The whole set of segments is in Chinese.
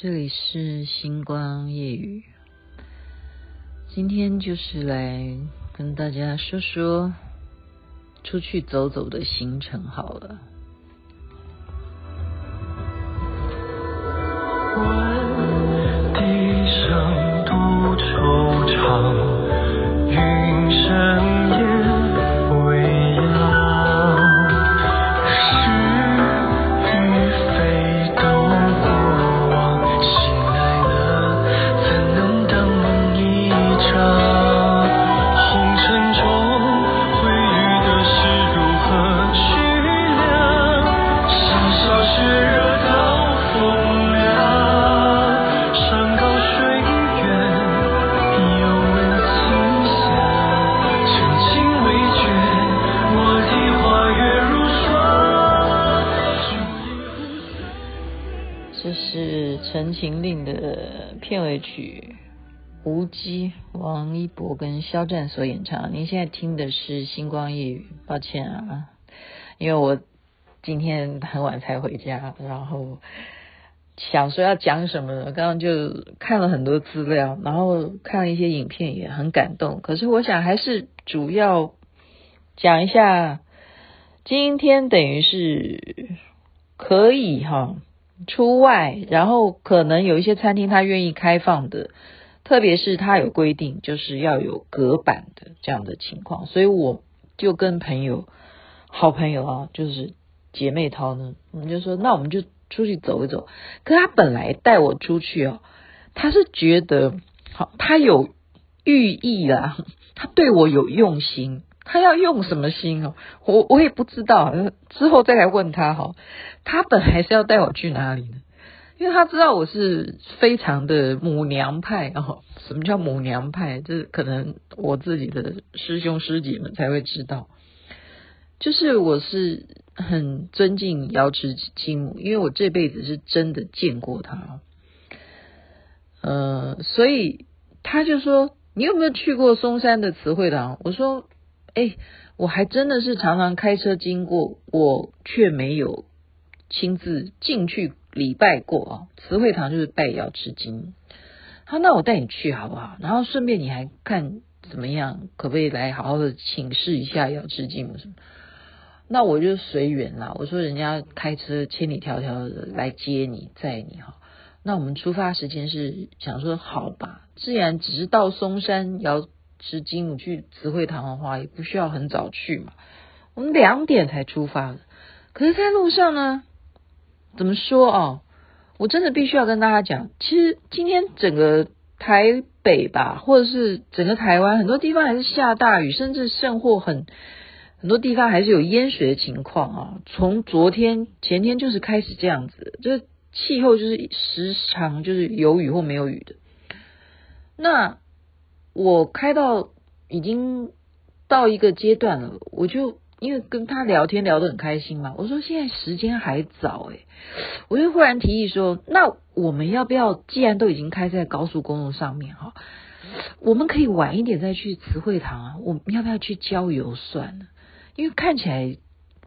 这里是星光夜雨，今天就是来跟大家说说出去走走的行程好了。肖战所演唱。您现在听的是《星光夜语》，抱歉啊，因为我今天很晚才回家，然后想说要讲什么，刚刚就看了很多资料，然后看了一些影片，也很感动。可是我想还是主要讲一下，今天等于是可以哈。出外，然后可能有一些餐厅他愿意开放的，特别是他有规定，就是要有隔板的这样的情况，所以我就跟朋友、好朋友啊，就是姐妹淘呢，我们就说，那我们就出去走一走。可他本来带我出去哦，他是觉得好，他有寓意啦，他对我有用心。他要用什么心哦？我我也不知道，之后再来问他哈。他本来是要带我去哪里呢？因为他知道我是非常的母娘派哦。什么叫母娘派？这可能我自己的师兄师姐们才会知道。就是我是很尊敬瑶池金母，因为我这辈子是真的见过他。呃，所以他就说：“你有没有去过嵩山的慈惠堂？”我说。哎，我还真的是常常开车经过，我却没有亲自进去礼拜过啊。慈惠堂就是拜瑶池金，好，那我带你去好不好？然后顺便你还看怎么样，可不可以来好好的请示一下瑶池金什么？那我就随缘啦。我说人家开车千里迢迢的来接你载你哈，那我们出发时间是想说好吧，既然只是到松山瑶。吃金午去慈惠堂的话，也不需要很早去嘛。我们两点才出发的，可是，在路上呢，怎么说哦？我真的必须要跟大家讲，其实今天整个台北吧，或者是整个台湾，很多地方还是下大雨，甚至甚或很很多地方还是有淹水的情况啊。从昨天前天就是开始这样子，就是气候就是时常就是有雨或没有雨的。那。我开到已经到一个阶段了，我就因为跟他聊天聊得很开心嘛，我说现在时间还早诶，我就忽然提议说，那我们要不要既然都已经开在高速公路上面哈，我们可以晚一点再去慈惠堂啊，我们要不要去郊游算了？因为看起来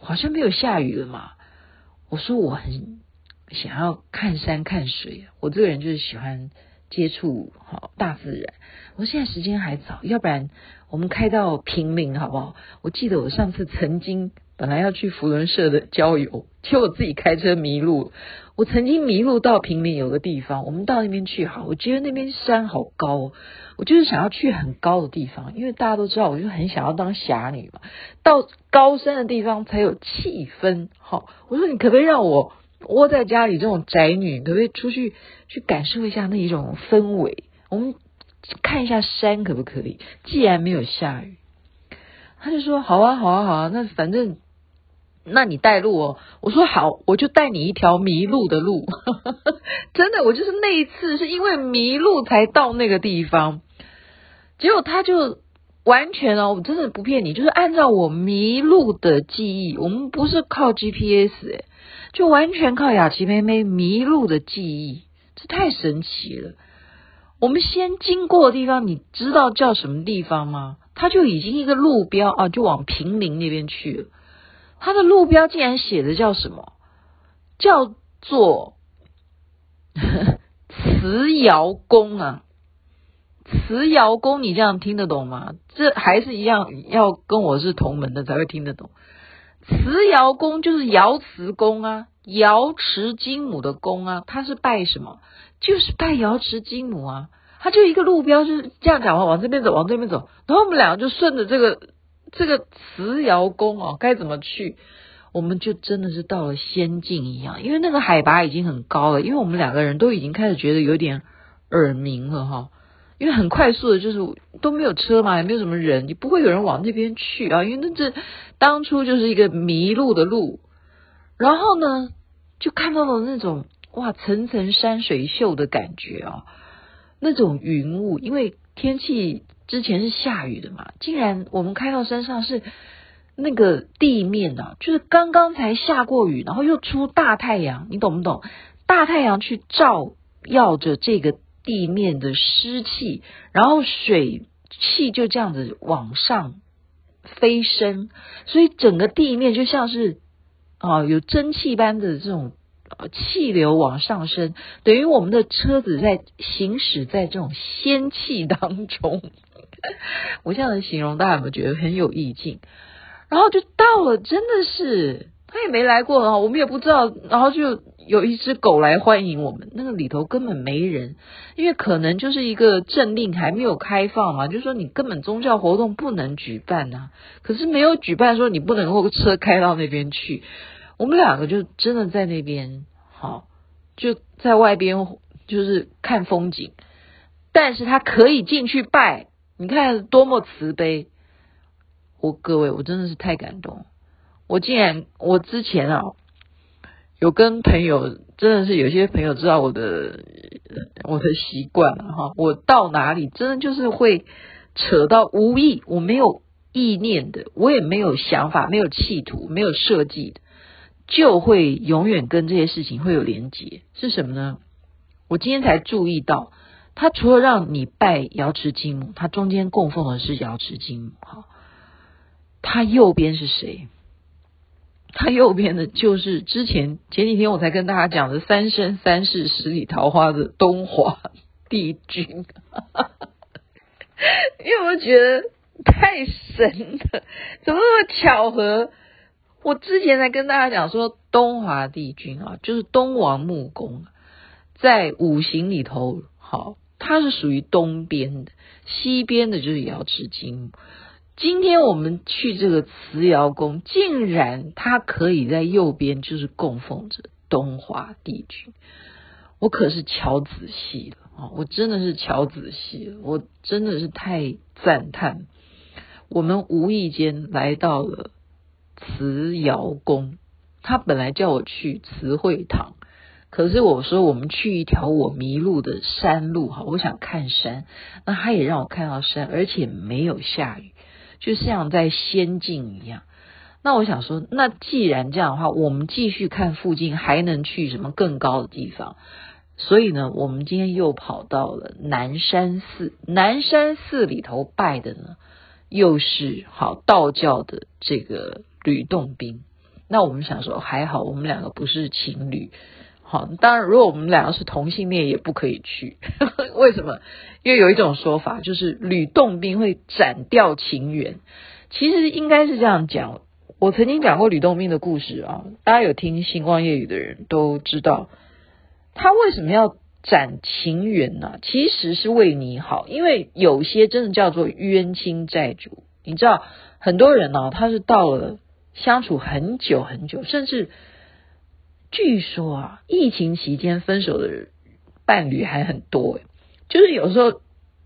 好像没有下雨了嘛。我说我很想要看山看水，我这个人就是喜欢。接触好大自然，我现在时间还早，要不然我们开到平林好不好？我记得我上次曾经本来要去福伦社的郊游，结果自己开车迷路。我曾经迷路到平林有个地方，我们到那边去好，我觉得那边山好高，我就是想要去很高的地方，因为大家都知道，我就很想要当侠女嘛，到高山的地方才有气氛。好，我说你可不可以让我？窝在家里这种宅女，可不可以出去去感受一下那一种氛围？我们看一下山，可不可以？既然没有下雨，他就说好啊，好啊，好啊。那反正，那你带路哦。我说好，我就带你一条迷路的路。真的，我就是那一次是因为迷路才到那个地方，结果他就完全哦，我真的不骗你，就是按照我迷路的记忆，我们不是靠 GPS 诶。就完全靠雅琪妹妹迷路的记忆，这太神奇了。我们先经过的地方，你知道叫什么地方吗？它就已经一个路标啊，就往平林那边去了。它的路标竟然写的叫什么？叫做 慈瑶宫啊，慈瑶宫，你这样听得懂吗？这还是一样，要跟我是同门的才会听得懂。慈瑶宫就是瑶池宫啊，瑶池金母的宫啊，他是拜什么？就是拜瑶池金母啊。他就一个路标，就是这样讲话，往这边走，往这边走。然后我们两个就顺着这个这个慈瑶宫哦，该怎么去？我们就真的是到了仙境一样，因为那个海拔已经很高了，因为我们两个人都已经开始觉得有点耳鸣了哈，因为很快速的，就是都没有车嘛，也没有什么人，也不会有人往那边去啊，因为那这当初就是一个迷路的路，然后呢，就看到了那种哇层层山水秀的感觉啊，那种云雾，因为天气之前是下雨的嘛，竟然我们开到山上是。那个地面啊，就是刚刚才下过雨，然后又出大太阳，你懂不懂？大太阳去照耀着这个地面的湿气，然后水汽就这样子往上飞升，所以整个地面就像是啊有蒸汽般的这种气流往上升，等于我们的车子在行驶在这种仙气当中。我这样的形容，大家有没有觉得很有意境？然后就到了，真的是他也没来过啊，我们也不知道。然后就有一只狗来欢迎我们，那个里头根本没人，因为可能就是一个政令还没有开放嘛，就是说你根本宗教活动不能举办呐。可是没有举办，说你不能够车开到那边去。我们两个就真的在那边，好就在外边就是看风景，但是他可以进去拜，你看多么慈悲。我各位，我真的是太感动。我竟然，我之前啊，有跟朋友，真的是有些朋友知道我的我的习惯了哈。我到哪里，真的就是会扯到无意，我没有意念的，我也没有想法，没有企图，没有设计的，就会永远跟这些事情会有连结。是什么呢？我今天才注意到，他除了让你拜瑶池金母，他中间供奉的是瑶池金母哈。他右边是谁？他右边的就是之前前几天我才跟大家讲的三生三世十里桃花的东华帝君，因为我觉得太神了，怎么那么巧合？我之前才跟大家讲说，东华帝君啊，就是东王木工，在五行里头，好，它是属于东边的，西边的就是瑶池金。今天我们去这个慈瑶宫，竟然他可以在右边，就是供奉着东华帝君。我可是瞧仔细了啊！我真的是瞧仔细了，我真的是太赞叹。我们无意间来到了慈瑶宫，他本来叫我去慈惠堂，可是我说我们去一条我迷路的山路哈，我想看山，那他也让我看到山，而且没有下雨。就像在仙境一样，那我想说，那既然这样的话，我们继续看附近还能去什么更高的地方？所以呢，我们今天又跑到了南山寺。南山寺里头拜的呢，又是好道教的这个吕洞宾。那我们想说，还好我们两个不是情侣。好，当然，如果我们两个是同性恋，也不可以去。为什么？因为有一种说法，就是吕洞宾会斩掉情缘。其实应该是这样讲。我曾经讲过吕洞宾的故事啊，大家有听星光夜雨的人都知道，他为什么要斩情缘呢？其实是为你好，因为有些真的叫做冤亲债主。你知道，很多人呢、啊，他是到了相处很久很久，甚至。据说啊，疫情期间分手的伴侣还很多，就是有时候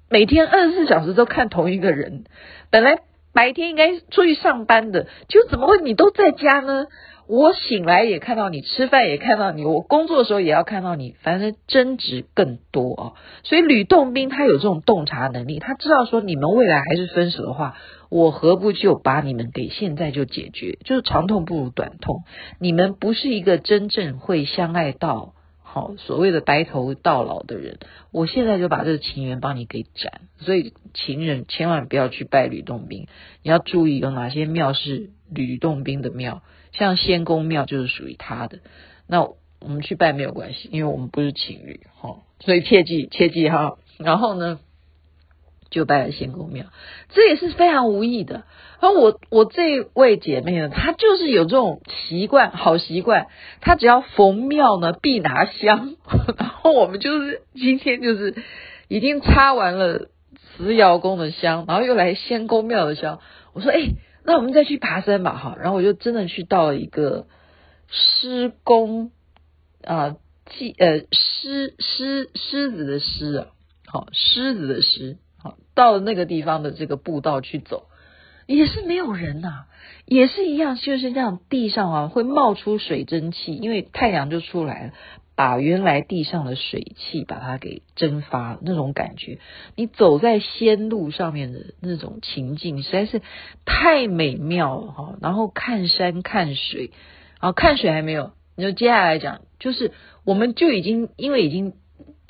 每天二十四小时都看同一个人，本来白天应该出去上班的，就怎么会你都在家呢？我醒来也看到你，吃饭也看到你，我工作的时候也要看到你，反正争执更多啊。所以吕洞宾他有这种洞察能力，他知道说你们未来还是分手的话，我何不就把你们给现在就解决？就是长痛不如短痛，你们不是一个真正会相爱到好所谓的白头到老的人，我现在就把这个情缘帮你给斩。所以情人千万不要去拜吕洞宾，你要注意有哪些庙是吕洞宾的庙。像仙公庙就是属于他的，那我们去拜没有关系，因为我们不是情侣哈，所以切记切记哈。然后呢，就拜了仙公庙，这也是非常无意的。而我我这位姐妹呢，她就是有这种习惯，好习惯，她只要逢庙呢必拿香。然后我们就是今天就是已经插完了慈瑶宫的香，然后又来仙公庙的香。我说，哎，那我们再去爬山吧，哈。然后我就真的去到了一个狮公啊，祭呃狮狮狮子的狮啊，好狮子的狮，到了那个地方的这个步道去走。也是没有人呐、也是一样，就是这样，地上啊会冒出水蒸气，因为太阳就出来了，把原来地上的水汽把它给蒸发，那种感觉，你走在仙路上面的那种情境实在是太美妙了哈。然后看山看水，啊，看水还没有，你就接下来讲，就是我们就已经因为已经。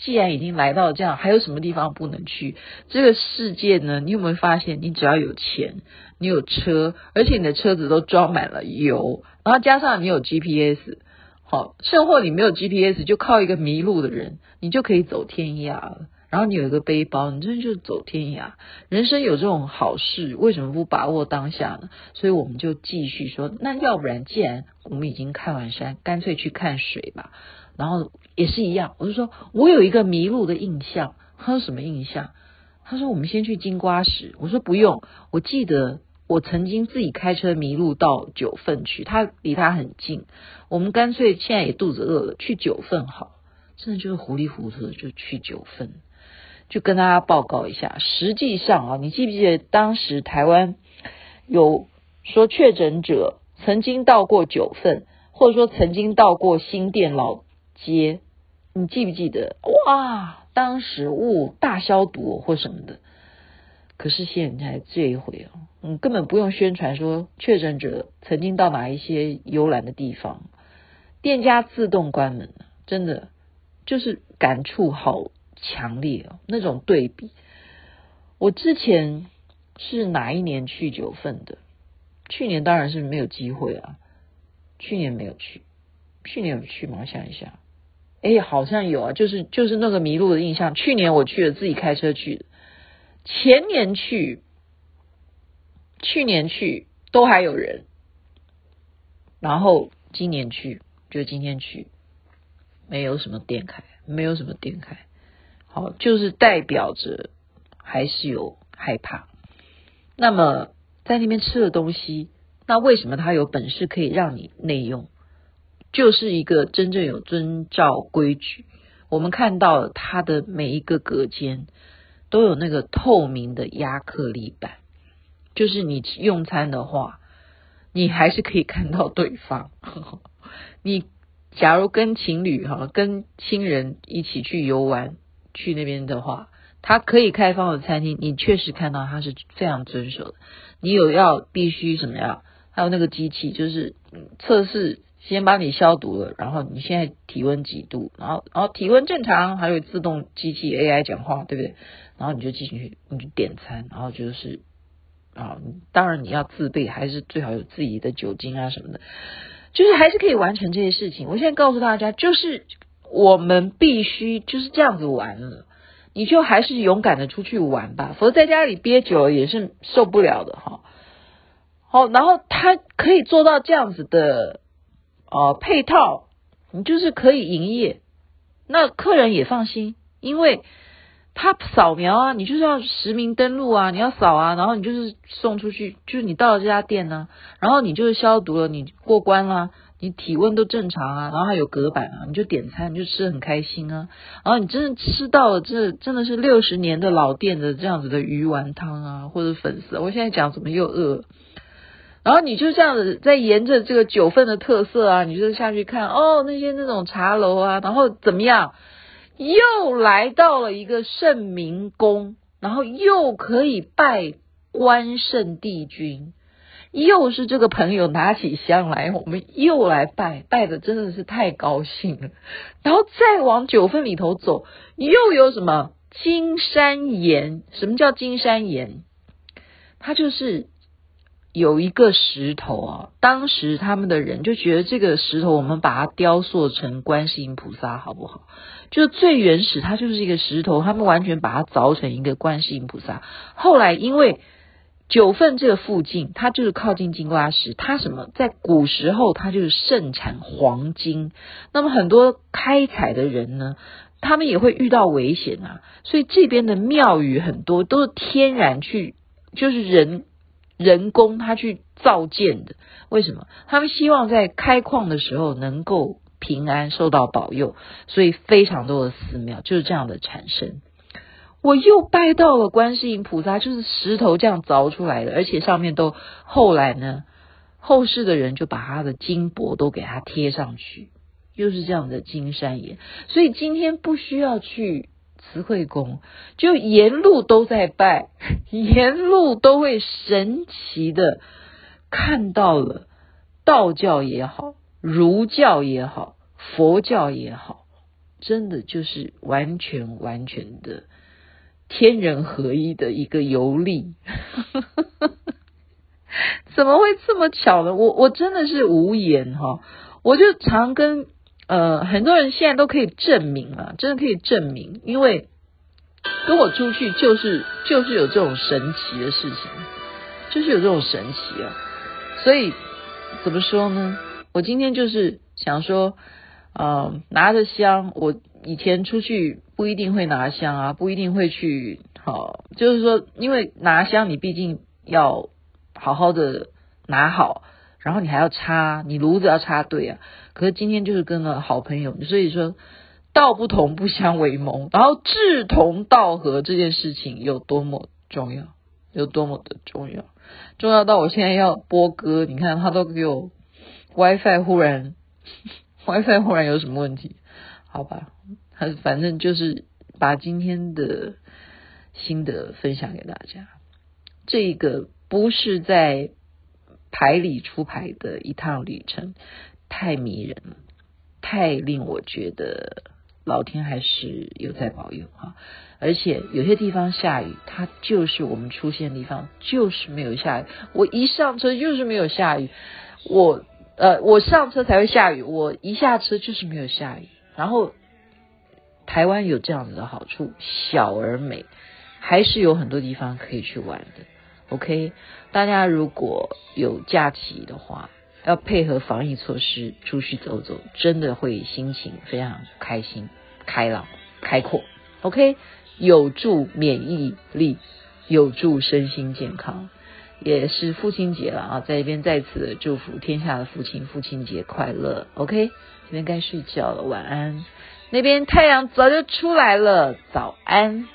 既然已经来到这样，还有什么地方不能去？这个世界呢？你有没有发现，你只要有钱，你有车，而且你的车子都装满了油，然后加上你有 GPS，好，甚或你没有 GPS，就靠一个迷路的人，你就可以走天涯了。然后你有一个背包，你真的就走天涯。人生有这种好事，为什么不把握当下呢？所以我们就继续说，那要不然，既然我们已经看完山，干脆去看水吧。然后也是一样，我就说我有一个迷路的印象。他说什么印象？他说我们先去金瓜石。我说不用，我记得我曾经自己开车迷路到九份去，他离他很近。我们干脆现在也肚子饿了，去九份好。真的就是糊里糊涂的就去九份，就跟大家报告一下。实际上啊，你记不记得当时台湾有说确诊者曾经到过九份，或者说曾经到过新店老街，你记不记得？哇，当时雾、大消毒或什么的。可是现在这一回哦，嗯，根本不用宣传说确诊者曾经到哪一些游览的地方，店家自动关门了，真的就是感触好强烈哦，那种对比。我之前是哪一年去九份的？去年当然是没有机会啊，去年没有去，去年有去吗？我想一下。哎，好像有啊，就是就是那个迷路的印象。去年我去了，自己开车去的。前年去，去年去都还有人。然后今年去，就今天去，没有什么店开，没有什么店开。好，就是代表着还是有害怕。那么在那边吃的东西，那为什么他有本事可以让你内用？就是一个真正有遵照规矩，我们看到它的每一个隔间都有那个透明的亚克力板，就是你用餐的话，你还是可以看到对方。你假如跟情侣哈，跟亲人一起去游玩，去那边的话，它可以开放的餐厅，你确实看到它是非常遵守的。你有要必须什么呀？还有那个机器，就是测试。先帮你消毒了，然后你现在体温几度？然后，然后体温正常，还有自动机器 AI 讲话，对不对？然后你就进去，你就点餐，然后就是啊，当然你要自备，还是最好有自己的酒精啊什么的，就是还是可以完成这些事情。我现在告诉大家，就是我们必须就是这样子玩了，你就还是勇敢的出去玩吧，否则在家里憋久了也是受不了的哈。好，然后他可以做到这样子的。哦，配套你就是可以营业，那客人也放心，因为他扫描啊，你就是要实名登录啊，你要扫啊，然后你就是送出去，就是你到了这家店呢，然后你就是消毒了，你过关了，你体温都正常啊，然后还有隔板啊，你就点餐，你就吃得很开心啊，然后你真的吃到了这真的是六十年的老店的这样子的鱼丸汤啊，或者粉丝，我现在讲怎么又饿。然后你就这样子在沿着这个九份的特色啊，你就下去看哦，那些那种茶楼啊，然后怎么样？又来到了一个圣明宫，然后又可以拜关圣帝君，又是这个朋友拿起香来，我们又来拜，拜的真的是太高兴了。然后再往九份里头走，又有什么金山岩？什么叫金山岩？它就是。有一个石头啊，当时他们的人就觉得这个石头，我们把它雕塑成观世音菩萨好不好？就最原始，它就是一个石头，他们完全把它凿成一个观世音菩萨。后来因为九份这个附近，它就是靠近金瓜石，它什么在古时候它就是盛产黄金，那么很多开采的人呢，他们也会遇到危险啊，所以这边的庙宇很多都是天然去，就是人。人工他去造建的，为什么？他们希望在开矿的时候能够平安受到保佑，所以非常多的寺庙就是这样的产生。我又拜到了观世音菩萨，就是石头这样凿出来的，而且上面都后来呢，后世的人就把他的金箔都给他贴上去，又是这样的金山岩，所以今天不需要去。慈惠宫就沿路都在拜，沿路都会神奇的看到了道教也好，儒教也好，佛教也好，真的就是完全完全的天人合一的一个游历。怎么会这么巧呢？我我真的是无言哈，我就常跟。呃，很多人现在都可以证明了，真的可以证明，因为跟我出去就是就是有这种神奇的事情，就是有这种神奇啊。所以怎么说呢？我今天就是想说，呃，拿着香，我以前出去不一定会拿香啊，不一定会去，好，就是说，因为拿香你毕竟要好好的拿好。然后你还要插，你炉子要插对啊。可是今天就是跟了好朋友，所以说道不同不相为谋，然后志同道合这件事情有多么重要，有多么的重要，重要到我现在要播歌，你看他都给我 WiFi 忽然 WiFi 忽然有什么问题？好吧，他反正就是把今天的心得分享给大家。这个不是在。牌里出牌的一趟旅程，太迷人了，太令我觉得老天还是有在保佑啊！而且有些地方下雨，它就是我们出现的地方就是没有下雨。我一上车就是没有下雨，我呃我上车才会下雨，我一下车就是没有下雨。然后台湾有这样子的好处，小而美，还是有很多地方可以去玩的。OK，大家如果有假期的话，要配合防疫措施出去走走，真的会心情非常开心、开朗、开阔。OK，有助免疫力，有助身心健康，也是父亲节了啊！在这边再次的祝福天下的父亲，父亲节快乐。OK，今天该睡觉了，晚安。那边太阳早就出来了，早安。